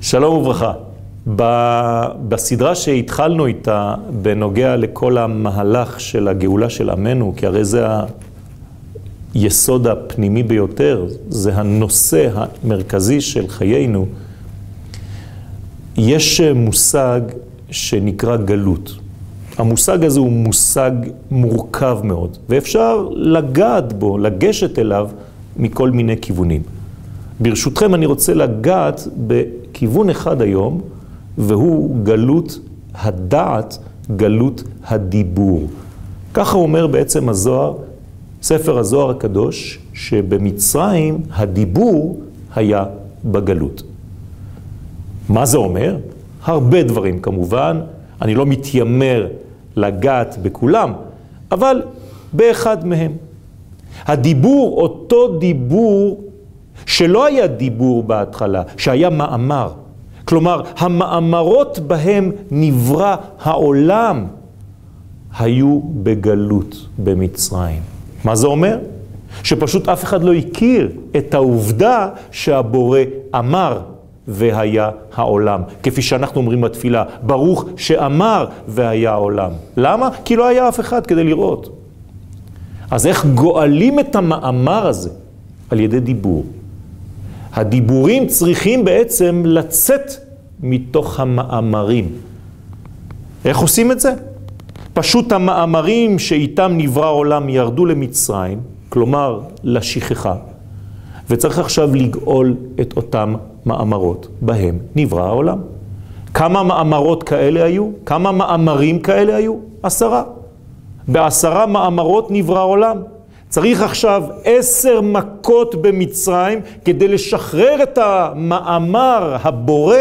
שלום וברכה. בסדרה שהתחלנו איתה בנוגע לכל המהלך של הגאולה של עמנו, כי הרי זה היסוד הפנימי ביותר, זה הנושא המרכזי של חיינו, יש מושג שנקרא גלות. המושג הזה הוא מושג מורכב מאוד, ואפשר לגעת בו, לגשת אליו מכל מיני כיוונים. ברשותכם אני רוצה לגעת בכיוון אחד היום, והוא גלות הדעת, גלות הדיבור. ככה אומר בעצם הזוהר, ספר הזוהר הקדוש, שבמצרים הדיבור היה בגלות. מה זה אומר? הרבה דברים כמובן, אני לא מתיימר לגעת בכולם, אבל באחד מהם. הדיבור, אותו דיבור שלא היה דיבור בהתחלה, שהיה מאמר. כלומר, המאמרות בהם נברא העולם היו בגלות במצרים. מה זה אומר? שפשוט אף אחד לא הכיר את העובדה שהבורא אמר והיה העולם. כפי שאנחנו אומרים בתפילה, ברוך שאמר והיה העולם. למה? כי לא היה אף אחד כדי לראות. אז איך גואלים את המאמר הזה? על ידי דיבור. הדיבורים צריכים בעצם לצאת מתוך המאמרים. איך עושים את זה? פשוט המאמרים שאיתם נברא העולם ירדו למצרים, כלומר לשכחה, וצריך עכשיו לגאול את אותם מאמרות, בהם נברא העולם. כמה מאמרות כאלה היו? כמה מאמרים כאלה היו? עשרה. בעשרה מאמרות נברא העולם. צריך עכשיו עשר מכות במצרים כדי לשחרר את המאמר הבורא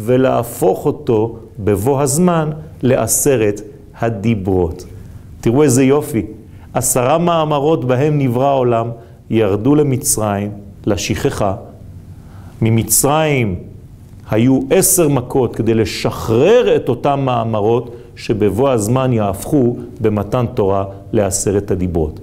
ולהפוך אותו בבוא הזמן לעשרת הדיברות. תראו איזה יופי. עשרה מאמרות בהם נברא העולם ירדו למצרים, לשכחה. ממצרים היו עשר מכות כדי לשחרר את אותם מאמרות שבבוא הזמן יהפכו במתן תורה לעשרת הדיברות.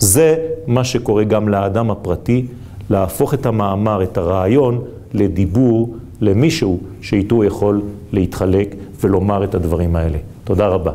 זה מה שקורה גם לאדם הפרטי, להפוך את המאמר, את הרעיון, לדיבור למישהו שאיתו יכול להתחלק ולומר את הדברים האלה. תודה רבה.